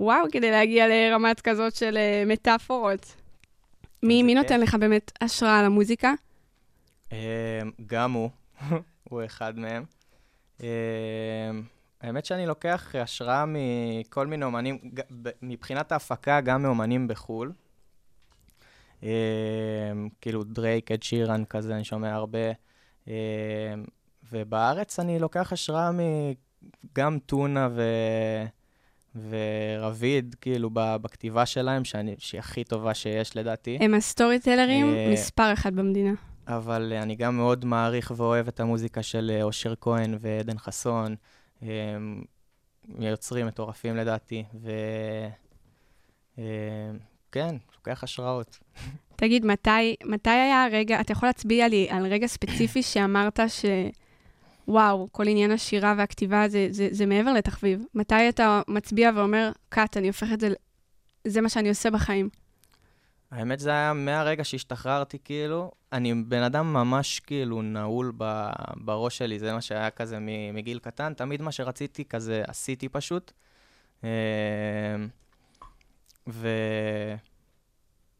Speaker 4: וואו, כדי להגיע לרמת כזאת של אה, מטאפורות. מי, מי. נותן לך באמת השראה למוזיקה?
Speaker 5: אה, גם הוא, הוא אחד מהם. האמת שאני לוקח השראה מכל מיני אומנים, מבחינת ההפקה, גם מאומנים בחו"ל. אה, כאילו דרייק, אד שירן כזה, אני שומע הרבה. אה, ובארץ אני לוקח השראה מגם טונה ו... ורביד, כאילו, בכתיבה שלהם, שאני, שהיא הכי טובה שיש לדעתי.
Speaker 4: הם ה storytellers
Speaker 5: אה,
Speaker 4: מספר אחד במדינה.
Speaker 5: אבל אני גם מאוד מעריך ואוהב את המוזיקה של אושר כהן ועדן חסון. אה, יוצרים מטורפים לדעתי, וכן, לוקח השראות.
Speaker 4: תגיד, מתי, מתי היה הרגע, אתה יכול להצביע לי על רגע ספציפי שאמרת ש... וואו, כל עניין השירה והכתיבה זה, זה, זה מעבר לתחביב. מתי אתה מצביע ואומר, קאט, אני הופך את זה, זה מה שאני עושה בחיים.
Speaker 5: האמת זה היה מהרגע שהשתחררתי, כאילו, אני בן אדם ממש כאילו נעול ב, בראש שלי, זה מה שהיה כזה מגיל קטן, תמיד מה שרציתי כזה עשיתי פשוט. אה, ו...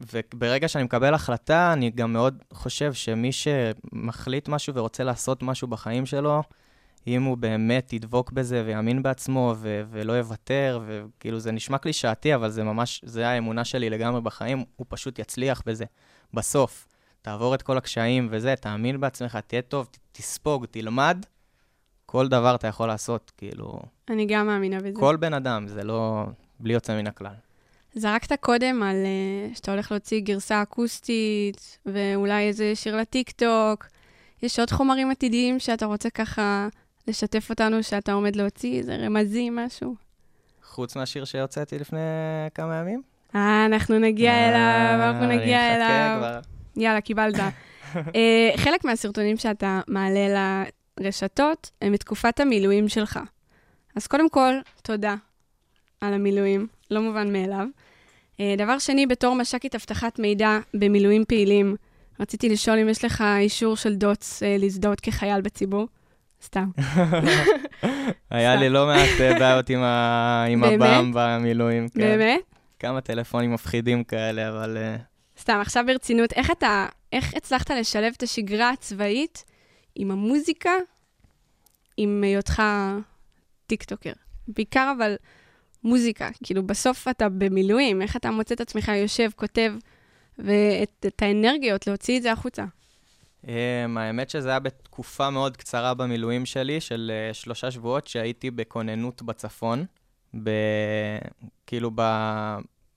Speaker 5: וברגע שאני מקבל החלטה, אני גם מאוד חושב שמי שמחליט משהו ורוצה לעשות משהו בחיים שלו, אם הוא באמת ידבוק בזה ויאמין בעצמו ו- ולא יוותר, וכאילו זה נשמע קלישאתי, אבל זה ממש, זה האמונה שלי לגמרי בחיים, הוא פשוט יצליח בזה. בסוף, תעבור את כל הקשיים וזה, תאמין בעצמך, תהיה טוב, ת- תספוג, תלמד, כל דבר אתה יכול לעשות, כאילו...
Speaker 4: אני גם מאמינה בזה.
Speaker 5: כל בן אדם, זה לא... בלי יוצא מן הכלל.
Speaker 4: זרקת קודם על uh, שאתה הולך להוציא גרסה אקוסטית, ואולי איזה שיר לטיקטוק. יש עוד חומרים עתידיים שאתה רוצה ככה לשתף אותנו שאתה עומד להוציא, איזה רמזים, משהו?
Speaker 5: חוץ מהשיר שהוצאתי לפני כמה ימים?
Speaker 4: אה, אנחנו נגיע
Speaker 5: אה,
Speaker 4: אליו, אנחנו נגיע אליו. יאללה, קיבלת. אה, חלק מהסרטונים שאתה מעלה לרשתות הם מתקופת המילואים שלך. אז קודם כל, תודה על המילואים, לא מובן מאליו. אה, דבר שני, בתור מש"קית אבטחת מידע במילואים פעילים, רציתי לשאול אם יש לך אישור של דוץ להזדהות כחייל בציבור. סתם.
Speaker 5: היה לי לא מעט אה, בעיות עם? הבאים במילואים. כן.
Speaker 4: באמת?
Speaker 5: כמה טלפונים מפחידים כאלה, אבל... אה,
Speaker 4: סתם, עכשיו ברצינות, איך אתה, איך הצלחת לשלב את השגרה הצבאית עם המוזיקה, עם היותך טיקטוקר? בעיקר אבל מוזיקה, כאילו בסוף אתה במילואים, איך אתה מוצא את עצמך יושב, כותב, ואת את האנרגיות להוציא את זה החוצה.
Speaker 5: Um, האמת שזה היה בתקופה מאוד קצרה במילואים שלי, של uh, שלושה שבועות, שהייתי בכוננות בצפון. ב... כאילו, ב...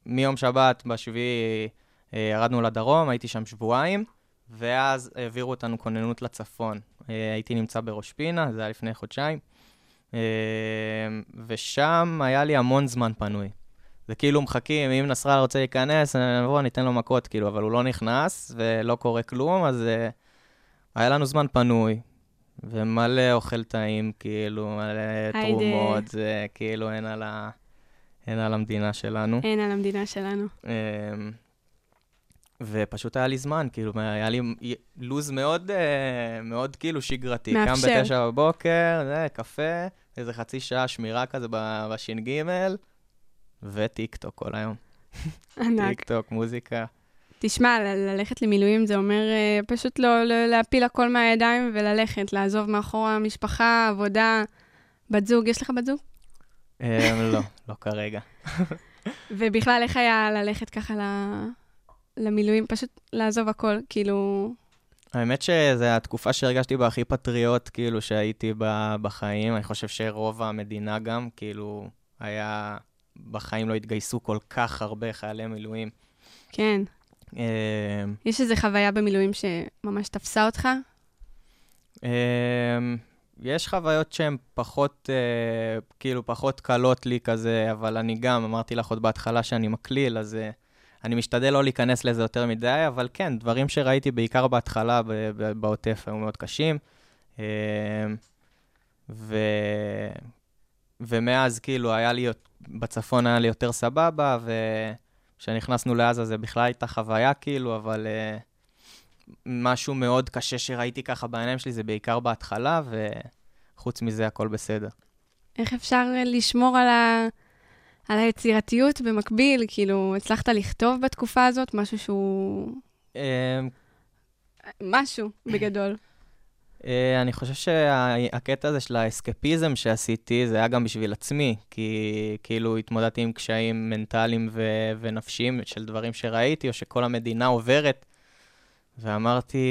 Speaker 5: מיום שבת, בשביעי, uh, ירדנו לדרום, הייתי שם שבועיים, ואז העבירו אותנו כוננות לצפון. Uh, הייתי נמצא בראש פינה, זה היה לפני חודשיים, uh, ושם היה לי המון זמן פנוי. זה כאילו מחכים, אם נסראללה רוצה להיכנס, נבוא, ניתן לו מכות, כאילו, אבל הוא לא נכנס ולא קורה כלום, אז uh, היה לנו זמן פנוי, ומלא אוכל טעים, כאילו, מלא. תרומות, זה כאילו אין על, ה... אין על המדינה שלנו.
Speaker 4: אין על המדינה שלנו.
Speaker 5: אמ, ופשוט היה לי זמן, כאילו, היה לי לו"ז מאוד, אה, מאוד כאילו שגרתי.
Speaker 4: מאפשר.
Speaker 5: קם בתשע בבוקר, זה, קפה, איזה חצי שעה שמירה כזה בש"ג, וטיקטוק כל היום.
Speaker 4: ענק.
Speaker 5: טיקטוק, מוזיקה.
Speaker 4: תשמע, ללכת למילואים זה אומר uh, פשוט לא, לא להפיל הכל מהידיים וללכת, לעזוב מאחורה משפחה, עבודה, בת זוג. יש לך בת זוג?
Speaker 5: אמ, לא, לא כרגע.
Speaker 4: ובכלל, איך היה ללכת ככה ל... למילואים? פשוט לעזוב הכל, כאילו...
Speaker 5: האמת שזו התקופה שהרגשתי בה הכי פטריוט, כאילו, שהייתי בה בחיים. אני חושב שרוב המדינה גם, כאילו, היה... בחיים לא התגייסו כל כך הרבה חיילי מילואים.
Speaker 4: כן.
Speaker 5: אמ,
Speaker 4: יש איזו חוויה במילואים שממש תפסה אותך?
Speaker 5: אמ, יש חוויות שהן פחות, אה, כאילו, פחות קלות לי כזה, אבל אני גם, אמרתי לך עוד בהתחלה שאני מקליל, אז אה, אני משתדל לא להיכנס לזה יותר מדי, אבל כן, דברים שראיתי בעיקר בהתחלה ב- ב- בעוטף היו מאוד קשים. אמ, ו... ומאז, כאילו, היה לי, בצפון היה לי יותר סבבה, וכשנכנסנו לעזה זה בכלל הייתה חוויה, כאילו, אבל uh, משהו מאוד קשה שראיתי ככה בעיניים שלי זה בעיקר בהתחלה, וחוץ מזה הכל בסדר.
Speaker 4: איך אפשר לשמור על, ה... על היצירתיות במקביל? כאילו, הצלחת לכתוב בתקופה הזאת משהו שהוא...
Speaker 5: אמ,
Speaker 4: משהו, בגדול.
Speaker 5: אה, אני חושב שהקטע הזה של האסקפיזם שעשיתי, זה היה גם בשביל עצמי, כי כאילו התמודדתי עם קשיים מנטליים ו- ונפשיים של דברים שראיתי, או שכל המדינה עוברת, ואמרתי,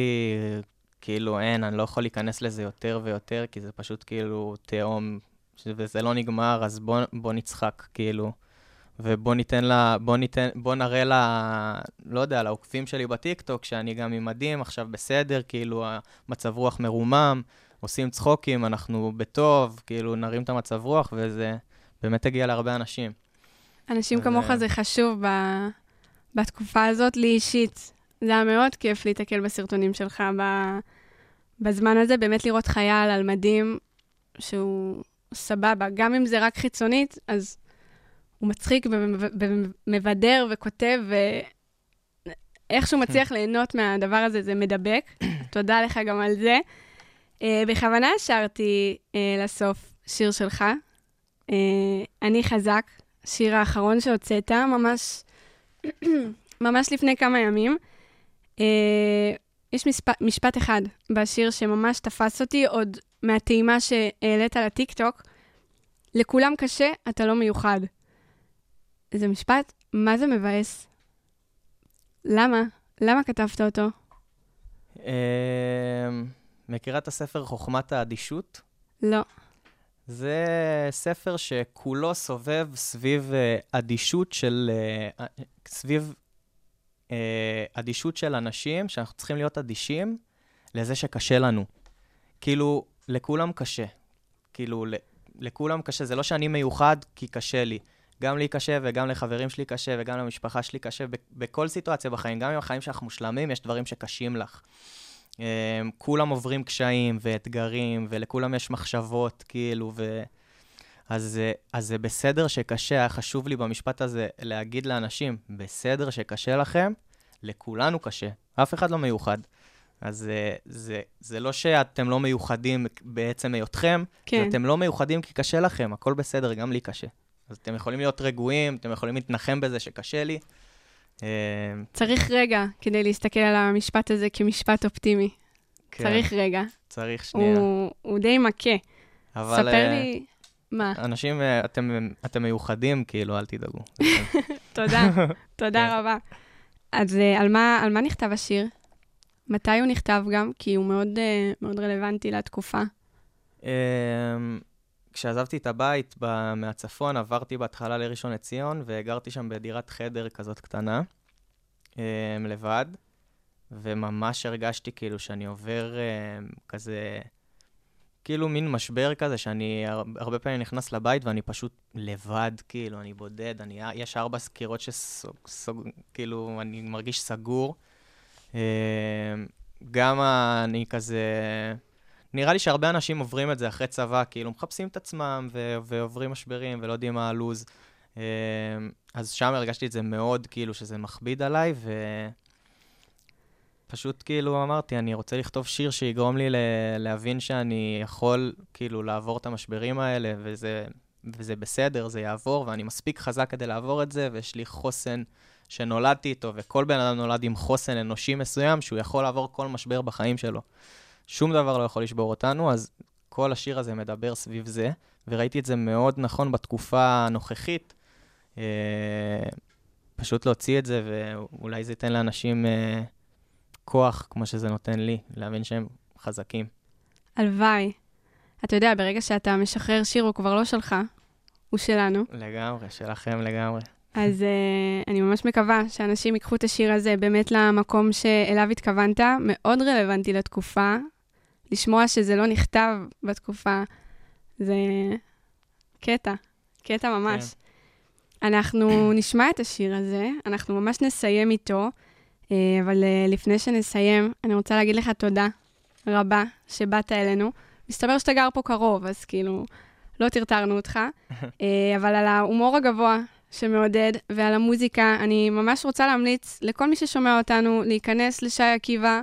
Speaker 5: כאילו, אין, אני לא יכול להיכנס לזה יותר ויותר, כי זה פשוט כאילו תהום, וזה לא נגמר, אז בוא, בוא נצחק, כאילו. ובוא ניתן לה, בוא ניתן, בוא נראה לה, לא יודע, לעוקבים שלי בטיקטוק, שאני גם עם מדים, עכשיו בסדר, כאילו, המצב רוח מרומם, עושים צחוקים, אנחנו בטוב, כאילו, נרים את המצב רוח, וזה באמת הגיע להרבה אנשים.
Speaker 4: אנשים
Speaker 5: אז,
Speaker 4: כמוך
Speaker 5: אה,
Speaker 4: זה חשוב ב... בתקופה הזאת, לי אישית. זה היה מאוד כיף להתקל בסרטונים שלך ב... בזמן הזה, באמת לראות חייל על מדים שהוא סבבה. גם אם זה רק חיצונית, אז הוא מצחיק ומב- ומבדר וכותב, ואיך שהוא מצליח ליהנות מהדבר הזה, זה מדבק. תודה לך גם על זה. Uh, בכוונה השארתי uh, לסוף שיר שלך, uh, אני חזק, שיר האחרון שהוצאת, ממש, ממש לפני כמה ימים. Uh, יש משפט, משפט אחד בשיר שממש תפס אותי, עוד מהטעימה שהעלית לטיקטוק. לכולם קשה, אתה לא מיוחד. זה משפט, מה זה מבאס? למה? למה כתבת אותו?
Speaker 5: אה, מכירה את הספר חוכמת האדישות?
Speaker 4: לא.
Speaker 5: זה ספר שכולו סובב סביב אה, אדישות של... אה, סביב אה, אדישות של אנשים, שאנחנו צריכים להיות אדישים לזה שקשה לנו. כאילו, לכולם קשה. כאילו, לכולם קשה. זה לא שאני מיוחד כי קשה לי. גם לי קשה וגם לחברים שלי קשה וגם למשפחה שלי קשה. בכל סיטואציה בחיים, גם אם החיים שלך מושלמים, יש דברים שקשים לך. אה, כולם עוברים קשיים ואתגרים, ולכולם יש מחשבות, כאילו, ו... אז, אה, אז זה בסדר שקשה, היה חשוב לי במשפט הזה להגיד לאנשים, בסדר שקשה לכם, לכולנו קשה, אף אחד לא מיוחד. אז אה, זה, זה לא שאתם לא מיוחדים בעצם היותכם,
Speaker 4: כן.
Speaker 5: זה אתם לא מיוחדים כי קשה לכם, הכל בסדר, גם לי קשה. אז אתם יכולים להיות רגועים, אתם יכולים להתנחם בזה שקשה לי. אה,
Speaker 4: צריך רגע כדי להסתכל על המשפט הזה כמשפט אופטימי.
Speaker 5: כן,
Speaker 4: צריך רגע.
Speaker 5: צריך שנייה.
Speaker 4: הוא, הוא די מכה.
Speaker 5: אבל
Speaker 4: ספר
Speaker 5: אה,
Speaker 4: לי... מה?
Speaker 5: אנשים, אה, אתם, אתם מיוחדים, כאילו, אל תדאגו.
Speaker 4: תודה, תודה
Speaker 5: כן.
Speaker 4: רבה. אז על מה, על מה נכתב השיר? מתי הוא נכתב גם? כי הוא מאוד, מאוד רלוונטי לתקופה.
Speaker 5: אמ, כשעזבתי את הבית ב- מהצפון, עברתי בהתחלה לראשון לציון, וגרתי שם בדירת חדר כזאת קטנה, אמ, לבד, וממש הרגשתי כאילו שאני עובר אמ, כזה, כאילו מין משבר כזה, שאני הר- הרבה פעמים נכנס לבית ואני פשוט לבד, כאילו, אני בודד, אני, יש ארבע קירות שסוג, סוג, כאילו, אני מרגיש סגור. אמ, גם אני כזה... נראה לי שהרבה אנשים עוברים את זה אחרי צבא, כאילו מחפשים את עצמם ו- ועוברים משברים ולא יודעים מה הלו"ז. אמ, אז שם הרגשתי את זה מאוד, כאילו, שזה מכביד עליי, ופשוט כאילו אמרתי, אני רוצה לכתוב שיר שיגרום לי להבין שאני יכול כאילו לעבור את המשברים האלה, וזה, וזה בסדר, זה יעבור, ואני מספיק חזק כדי לעבור את זה, ויש לי חוסן שנולדתי איתו, וכל בן אדם נולד עם חוסן אנושי מסוים, שהוא יכול לעבור כל משבר בחיים שלו. שום דבר לא יכול לשבור אותנו, אז כל השיר הזה מדבר סביב זה, וראיתי את זה מאוד נכון בתקופה הנוכחית. אה, פשוט להוציא את זה, ואולי זה ייתן לאנשים אה, כוח, כמו שזה נותן לי, להבין שהם חזקים.
Speaker 4: הלוואי. אתה יודע, ברגע שאתה משחרר שיר, הוא כבר לא שלך, הוא שלנו.
Speaker 5: לגמרי, שלכם לגמרי.
Speaker 4: אז uh, אני ממש מקווה שאנשים ייקחו את השיר הזה באמת למקום שאליו התכוונת, מאוד רלוונטי לתקופה. לשמוע שזה לא נכתב בתקופה, זה קטע, קטע ממש. כן. אנחנו נשמע את השיר הזה, אנחנו ממש נסיים איתו, uh, אבל uh, לפני שנסיים, אני רוצה להגיד לך תודה רבה שבאת אלינו. מסתבר שאתה גר פה קרוב, אז כאילו, לא טרטרנו אותך, אבל על ההומור הגבוה שמעודד, ועל המוזיקה. אני ממש רוצה להמליץ לכל מי ששומע אותנו להיכנס לשי עקיבא,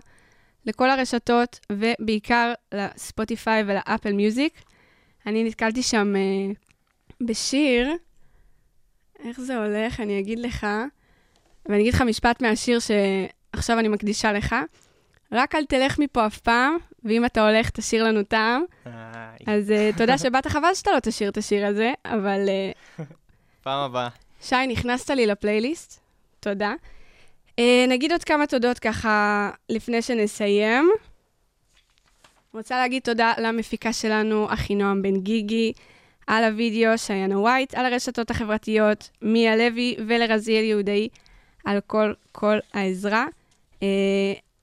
Speaker 4: לכל הרשתות, ובעיקר לספוטיפיי ולאפל מיוזיק. אני נתקלתי שם uh, בשיר, איך זה הולך? אני אגיד לך, ואני אגיד לך משפט מהשיר שעכשיו אני מקדישה לך. רק אל תלך מפה אף פעם, ואם אתה הולך, תשאיר לנו טעם. אז uh, תודה שבאת, חבל שאתה לא תשאיר את השיר הזה, אבל... Uh,
Speaker 5: פעם הבאה.
Speaker 4: שי, נכנסת לי לפלייליסט, תודה. Uh, נגיד עוד כמה תודות ככה לפני שנסיים. רוצה להגיד תודה למפיקה שלנו, אחינועם בן גיגי, על הוידאו, שיינה ווייט על הרשתות החברתיות, מיה לוי ולרזיאל יהודאי על כל כל העזרה. אה,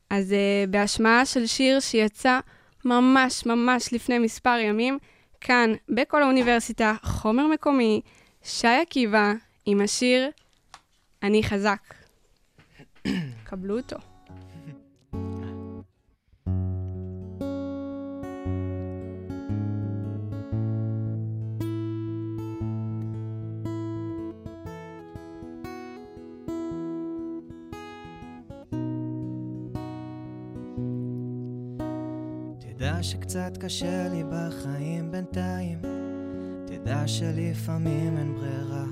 Speaker 4: אז אה, בהשמעה של שיר שיצא ממש ממש לפני מספר ימים, כאן, בכל האוניברסיטה, חומר מקומי, שי עקיבא, עם השיר "אני חזק". קבלו אותו.
Speaker 6: שקצת קשה לי בחיים בינתיים, תדע שלפעמים אין ברירה.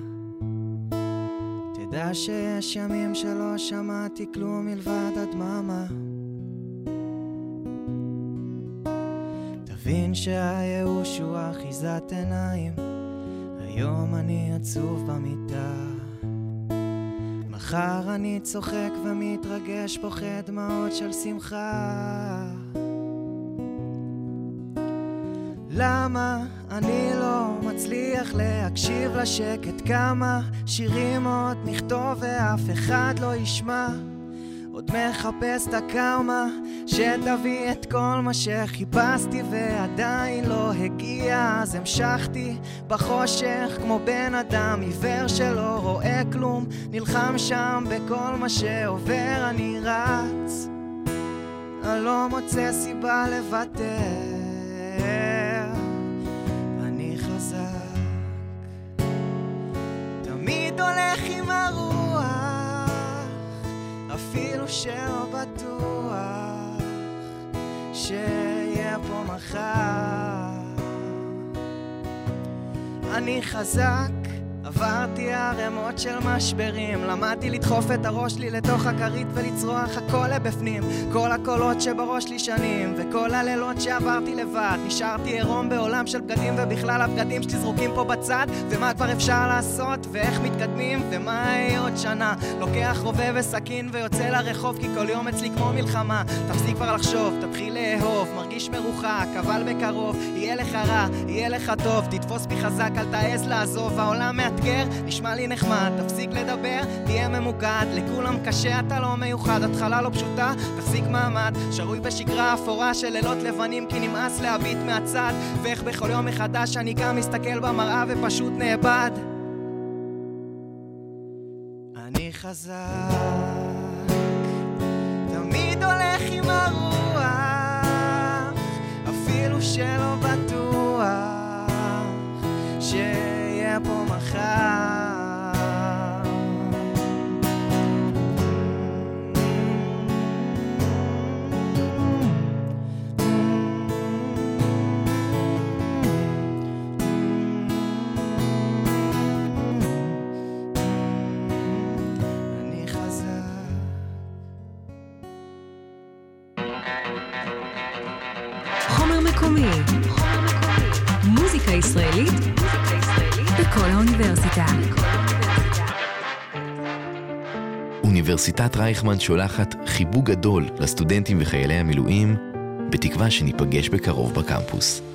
Speaker 6: תדע שיש ימים שלא שמעתי כלום מלבד הדממה. תבין שהייאוש הוא אחיזת עיניים, היום אני עצוב במיטה. מחר אני צוחק ומתרגש, פוחד דמעות של שמחה. למה אני לא מצליח להקשיב לשקט? כמה שירים עוד נכתוב ואף אחד לא ישמע? עוד מחפש את הקרמה שתביא את כל מה שחיפשתי ועדיין לא הגיע אז המשכתי בחושך כמו בן אדם עיוור שלא רואה כלום נלחם שם בכל מה שעובר אני רץ אני לא מוצא סיבה לוותר אפילו בטוח שיהיה פה מחר. אני חזק עברתי ערימות של משברים. למדתי לדחוף את הראש שלי לתוך הכרית ולצרוח הכל לבפנים. כל הקולות שבראש לי שנים וכל הלילות שעברתי לבד. נשארתי עירום בעולם של בגדים ובכלל הבגדים שלי זרוקים פה בצד. ומה כבר אפשר לעשות ואיך מתקדמים ומה יהיה עוד שנה? לוקח רובה וסכין ויוצא לרחוב כי כל יום אצלי כמו מלחמה. תפסיק כבר לחשוב, תתחיל לאהוב. מרגיש מרוחק אבל בקרוב. יהיה לך רע, יהיה לך טוב. תתפוס בי חזק אל תעז לעזוב. העולם מאתגר, נשמע לי נחמד תפסיק לדבר, תהיה ממוקד. לכולם קשה, אתה לא מיוחד התחלה לא פשוטה, תחזיק מעמד. שרוי בשגרה אפורה של לילות לבנים כי נמאס להביט מהצד. ואיך בכל יום מחדש אני גם מסתכל במראה ופשוט נאבד. אני חזק תמיד הולך עם הרוח אפילו שלא בטוח שיהיה פה מחר
Speaker 7: אוניברסיטת רייכמן שולחת חיבוק גדול לסטודנטים וחיילי המילואים, בתקווה שניפגש בקרוב בקמפוס.